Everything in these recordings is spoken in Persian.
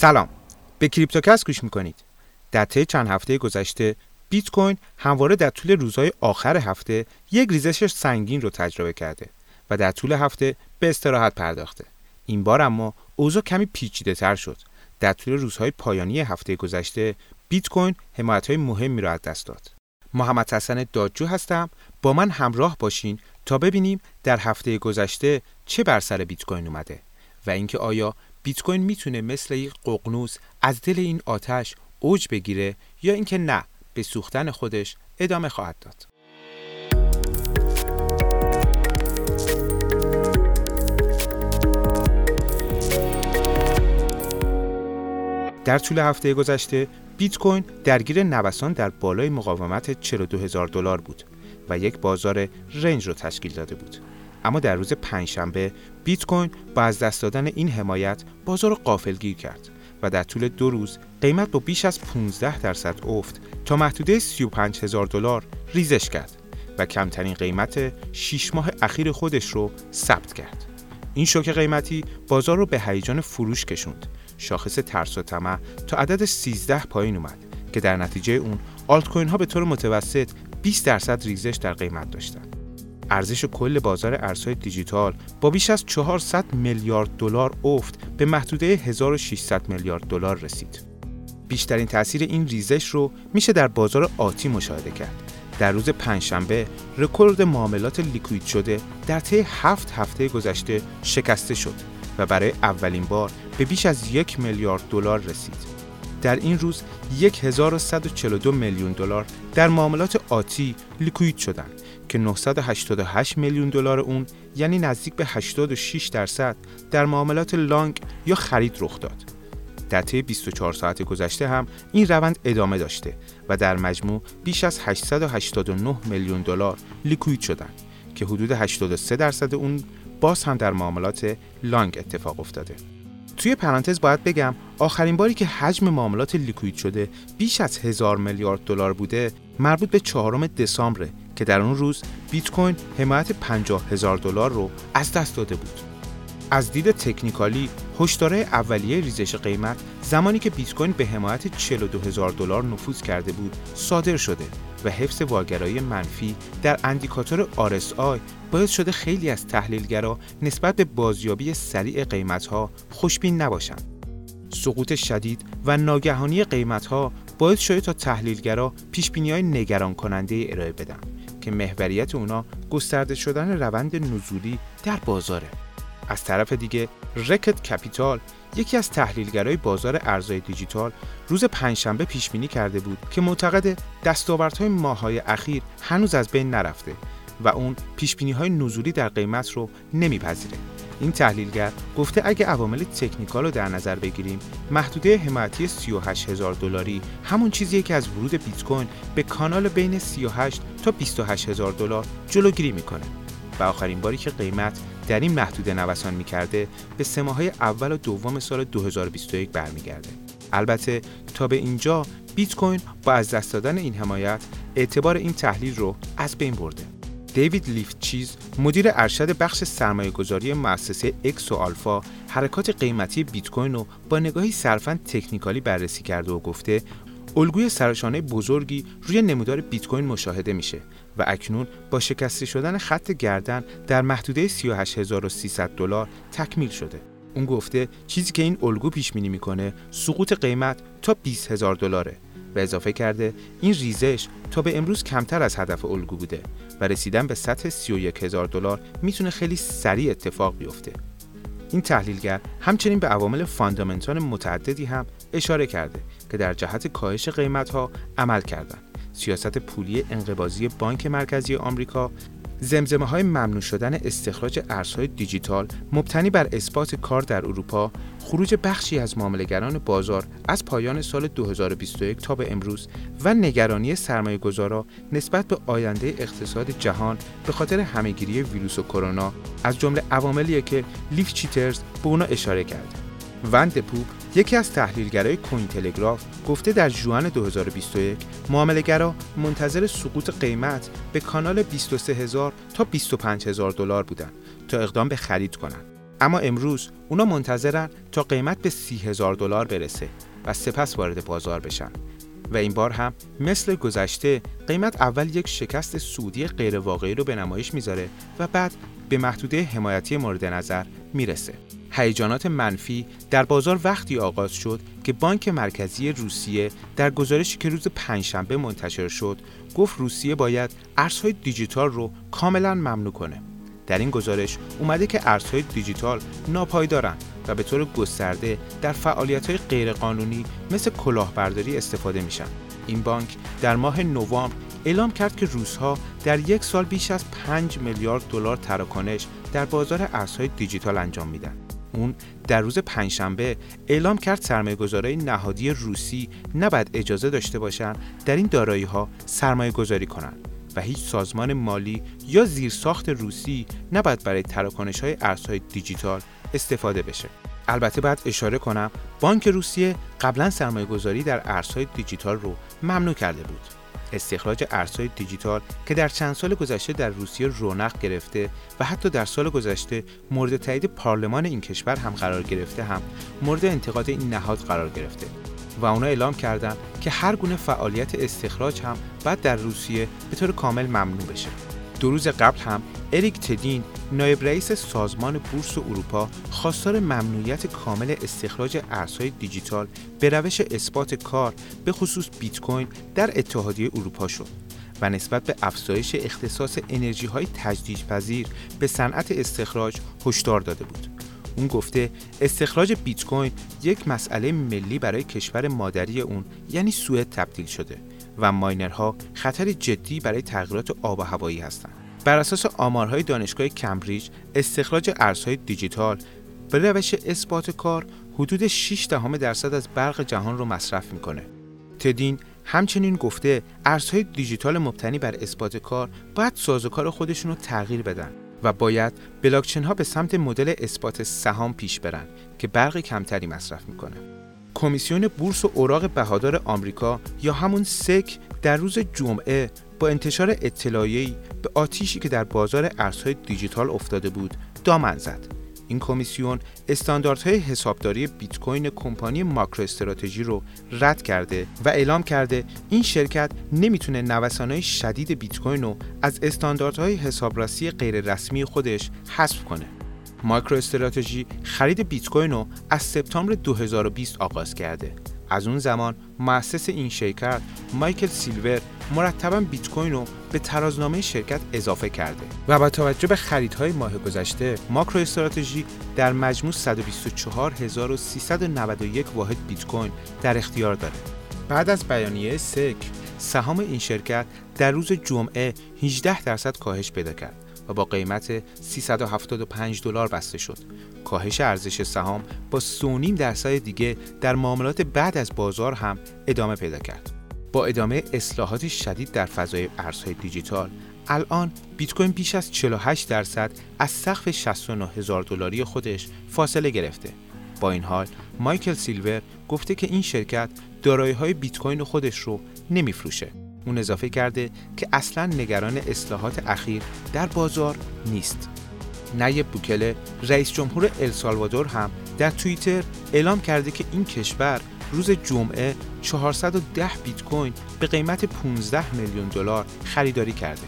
سلام. به کریپتوکس گوش می‌کنید. در طی چند هفته گذشته بیت کوین همواره در طول روزهای آخر هفته یک ریزش سنگین رو تجربه کرده و در طول هفته به استراحت پرداخته. این بار اما اوضاع کمی پیچیده تر شد. در طول روزهای پایانی هفته گذشته بیت کوین حمایت های مهمی را از دست داد. محمد حسن دادجو هستم. با من همراه باشین تا ببینیم در هفته گذشته چه بر سر بیت کوین اومده و اینکه آیا بیت کوین می‌تونه مثل یک ققنوس از دل این آتش اوج بگیره یا اینکه نه به سوختن خودش ادامه خواهد داد در طول هفته گذشته بیت کوین درگیر نوسان در بالای مقاومت 42 هزار دلار بود و یک بازار رنج رو تشکیل داده بود. اما در روز پنجشنبه بیت کوین با از دست دادن این حمایت بازار رو قافلگیر کرد و در طول دو روز قیمت با بیش از 15 درصد افت تا محدوده 35 هزار دلار ریزش کرد و کمترین قیمت 6 ماه اخیر خودش رو ثبت کرد. این شوک قیمتی بازار رو به هیجان فروش کشوند شاخص ترس و طمع تا عدد 13 پایین اومد که در نتیجه اون آلت کوین ها به طور متوسط 20 درصد ریزش در قیمت داشتند. ارزش کل بازار ارزهای دیجیتال با بیش از 400 میلیارد دلار افت به محدوده 1600 میلیارد دلار رسید. بیشترین تاثیر این ریزش رو میشه در بازار آتی مشاهده کرد. در روز پنجشنبه رکورد معاملات لیکوید شده در طی هفت هفته گذشته شکسته شد و برای اولین بار به بیش از یک میلیارد دلار رسید. در این روز 1142 میلیون دلار در معاملات آتی لیکوید شدند که 988 میلیون دلار اون یعنی نزدیک به 86 درصد در معاملات لانگ یا خرید رخ داد. در طی 24 ساعت گذشته هم این روند ادامه داشته و در مجموع بیش از 889 میلیون دلار لیکوید شدند که حدود 83 درصد اون باز هم در معاملات لانگ اتفاق افتاده. توی پرانتز باید بگم آخرین باری که حجم معاملات لیکوید شده بیش از هزار میلیارد دلار بوده مربوط به چهارم دسامبر که در اون روز بیت کوین حمایت 50 هزار دلار رو از دست داده بود. از دید تکنیکالی هشدارهای اولیه ریزش قیمت زمانی که بیت کوین به حمایت 42 هزار دلار نفوذ کرده بود صادر شده و حفظ واگرایی منفی در اندیکاتور RSI باعث شده خیلی از تحلیلگرا نسبت به بازیابی سریع قیمتها خوشبین نباشند. سقوط شدید و ناگهانی قیمتها باعث شده تا تحلیلگرا پیشبینی های نگران کننده ارائه بدن که محوریت اونا گسترده شدن روند نزولی در بازاره. از طرف دیگه رکت کپیتال یکی از تحلیلگرای بازار ارزهای دیجیتال روز پنجشنبه پیش بینی کرده بود که معتقد دستاوردهای ماهای اخیر هنوز از بین نرفته و اون پیش های نزولی در قیمت رو نمیپذیره. این تحلیلگر گفته اگه عوامل تکنیکال رو در نظر بگیریم محدوده حمایتی 38 هزار دلاری. همون چیزیه که از ورود بیت کوین به کانال بین 38 تا 28 هزار دلار جلوگیری می‌کنه. و آخرین باری که قیمت در این محدوده نوسان می‌کرده به سه ماهای اول و دوم سال 2021 برمیگرده. البته تا به اینجا بیت کوین با از دست دادن این حمایت اعتبار این تحلیل رو از بین برده. دیوید لیفت چیز مدیر ارشد بخش سرمایه گذاری مؤسسه اکس و آلفا حرکات قیمتی بیت کوین رو با نگاهی صرفا تکنیکالی بررسی کرده و گفته الگوی سرشانه بزرگی روی نمودار بیت کوین مشاهده میشه و اکنون با شکسته شدن خط گردن در محدوده 38300 دلار تکمیل شده. اون گفته چیزی که این الگو پیش بینی می‌کنه سقوط قیمت تا 20000 دلاره و اضافه کرده این ریزش تا به امروز کمتر از هدف الگو بوده و رسیدن به سطح 31000 دلار می‌تونه خیلی سریع اتفاق بیفته. این تحلیلگر همچنین به عوامل فاندامنتال متعددی هم اشاره کرده که در جهت کاهش قیمت ها عمل کردند. سیاست پولی انقباضی بانک مرکزی آمریکا زمزمه های ممنوع شدن استخراج ارزهای دیجیتال مبتنی بر اثبات کار در اروپا خروج بخشی از معاملهگران بازار از پایان سال 2021 تا به امروز و نگرانی سرمایه گذارا نسبت به آینده اقتصاد جهان به خاطر همهگیری ویروس و کرونا از جمله عواملیه که لیف چیترز به اونا اشاره کرده. وند پوپ یکی از تحلیلگرای کوین تلگراف گفته در جوان 2021 معاملهگرا منتظر سقوط قیمت به کانال 23000 تا 25000 دلار بودند تا اقدام به خرید کنند اما امروز اونا منتظرن تا قیمت به سی هزار دلار برسه و سپس وارد بازار بشن. و این بار هم مثل گذشته قیمت اول یک شکست سودی غیرواقعی رو به نمایش می‌ذاره و بعد به محدوده حمایتی مورد نظر می‌رسه. هیجانات منفی در بازار وقتی آغاز شد که بانک مرکزی روسیه در گزارشی که روز پنجشنبه منتشر شد گفت روسیه باید ارزهای دیجیتال رو کاملا ممنوع کنه. در این گزارش اومده که ارزهای دیجیتال ناپایدارن و به طور گسترده در فعالیت های غیرقانونی مثل کلاهبرداری استفاده میشن. این بانک در ماه نوامبر اعلام کرد که روزها در یک سال بیش از 5 میلیارد دلار تراکنش در بازار ارزهای دیجیتال انجام میدن. اون در روز پنجشنبه اعلام کرد سرمایه‌گذارای نهادی روسی نباید اجازه داشته باشند در این دارایی ها سرمایه گذاری کنند و هیچ سازمان مالی یا زیرساخت روسی نباید برای تراکنش های ارزهای دیجیتال استفاده بشه. البته باید اشاره کنم بانک روسیه قبلا سرمایه گذاری در ارزهای دیجیتال رو ممنوع کرده بود. استخراج ارزهای دیجیتال که در چند سال گذشته در روسیه رونق گرفته و حتی در سال گذشته مورد تایید پارلمان این کشور هم قرار گرفته هم مورد انتقاد این نهاد قرار گرفته و اونا اعلام کردند که هر گونه فعالیت استخراج هم بعد در روسیه به طور کامل ممنوع بشه. دو روز قبل هم اریک تدین نایب رئیس سازمان بورس اروپا خواستار ممنوعیت کامل استخراج ارزهای دیجیتال به روش اثبات کار به خصوص بیت کوین در اتحادیه اروپا شد و نسبت به افزایش اختصاص انرژی های تجدیدپذیر به صنعت استخراج هشدار داده بود. اون گفته استخراج بیت کوین یک مسئله ملی برای کشور مادری اون یعنی سوئد تبدیل شده و ماینرها خطر جدی برای تغییرات آب و هوایی هستند. بر اساس آمارهای دانشگاه کمبریج استخراج ارزهای دیجیتال به روش اثبات کار حدود 6 دهم درصد از برق جهان رو مصرف می‌کنه. تدین همچنین گفته ارزهای دیجیتال مبتنی بر اثبات کار باید سازوکار خودشون رو تغییر بدن و باید بلاکچین ها به سمت مدل اثبات سهام پیش برن که برق کمتری مصرف می‌کنه. کمیسیون بورس و اوراق بهادار آمریکا یا همون سک در روز جمعه با انتشار اطلاعیه‌ای به آتیشی که در بازار ارزهای دیجیتال افتاده بود دامن زد. این کمیسیون استانداردهای حسابداری بیت کوین کمپانی ماکرو استراتژی رو رد کرده و اعلام کرده این شرکت نمی‌تونه نوسانهای شدید بیت کوین رو از استانداردهای حسابرسی غیررسمی خودش حذف کنه. ماکرو استراتژی خرید بیت کوین رو از سپتامبر 2020 آغاز کرده. از اون زمان مؤسس این شرکت مایکل سیلور مرتبا بیت کوین رو به ترازنامه شرکت اضافه کرده و با توجه به خریدهای ماه گذشته ماکرو استراتژی در مجموع 124391 واحد بیت کوین در اختیار داره بعد از بیانیه سک سهام این شرکت در روز جمعه 18 درصد کاهش پیدا کرد و با قیمت 375 دلار بسته شد. کاهش ارزش سهام با 3.5 درصد دیگه در معاملات بعد از بازار هم ادامه پیدا کرد. با ادامه اصلاحات شدید در فضای ارزهای دیجیتال الان بیت کوین بیش از 48 درصد از سقف 69 هزار دلاری خودش فاصله گرفته. با این حال مایکل سیلور گفته که این شرکت دارایی های بیت کوین خودش رو نمیفروشه. اون اضافه کرده که اصلا نگران اصلاحات اخیر در بازار نیست. نایب بوکله رئیس جمهور السالوادور هم در توییتر اعلام کرده که این کشور روز جمعه 410 بیت کوین به قیمت 15 میلیون دلار خریداری کرده.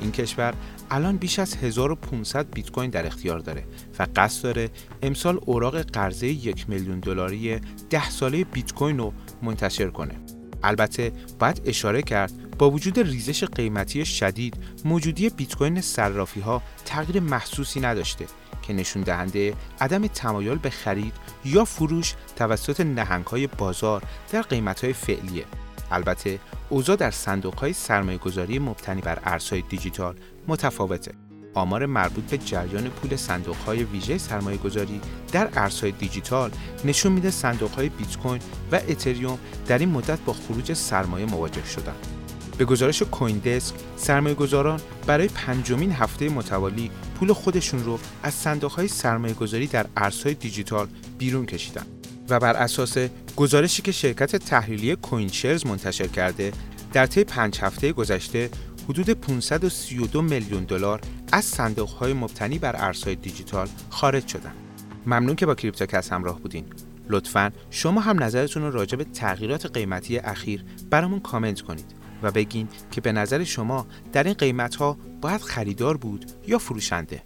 این کشور الان بیش از 1500 بیت کوین در اختیار داره و قصد داره امسال اوراق قرضه یک میلیون دلاری 10 ساله بیت کوین رو منتشر کنه. البته باید اشاره کرد با وجود ریزش قیمتی شدید موجودی بیت کوین صرافی ها تغییر محسوسی نداشته که نشون دهنده عدم تمایل به خرید یا فروش توسط نهنگ های بازار در قیمت های فعلیه. البته اوضاع در صندوق های سرمایه گذاری مبتنی بر ارزهای دیجیتال متفاوته. آمار مربوط به جریان پول صندوق های ویژه سرمایه گذاری در ارزهای دیجیتال نشون میده صندوق های بیت کوین و اتریوم در این مدت با خروج سرمایه مواجه شدند. به گزارش کوین دسک سرمایه گذاران برای پنجمین هفته متوالی پول خودشون رو از صندوق های سرمایه گذاری در ارزهای دیجیتال بیرون کشیدن و بر اساس گزارشی که شرکت تحلیلی کوین شرز منتشر کرده در طی پنج هفته گذشته حدود 532 میلیون دلار از صندوق‌های مبتنی بر ارزهای دیجیتال خارج شدند. ممنون که با کریپتوکس همراه بودین لطفا شما هم نظرتون راجع به تغییرات قیمتی اخیر برامون کامنت کنید و بگین که به نظر شما در این قیمت ها باید خریدار بود یا فروشنده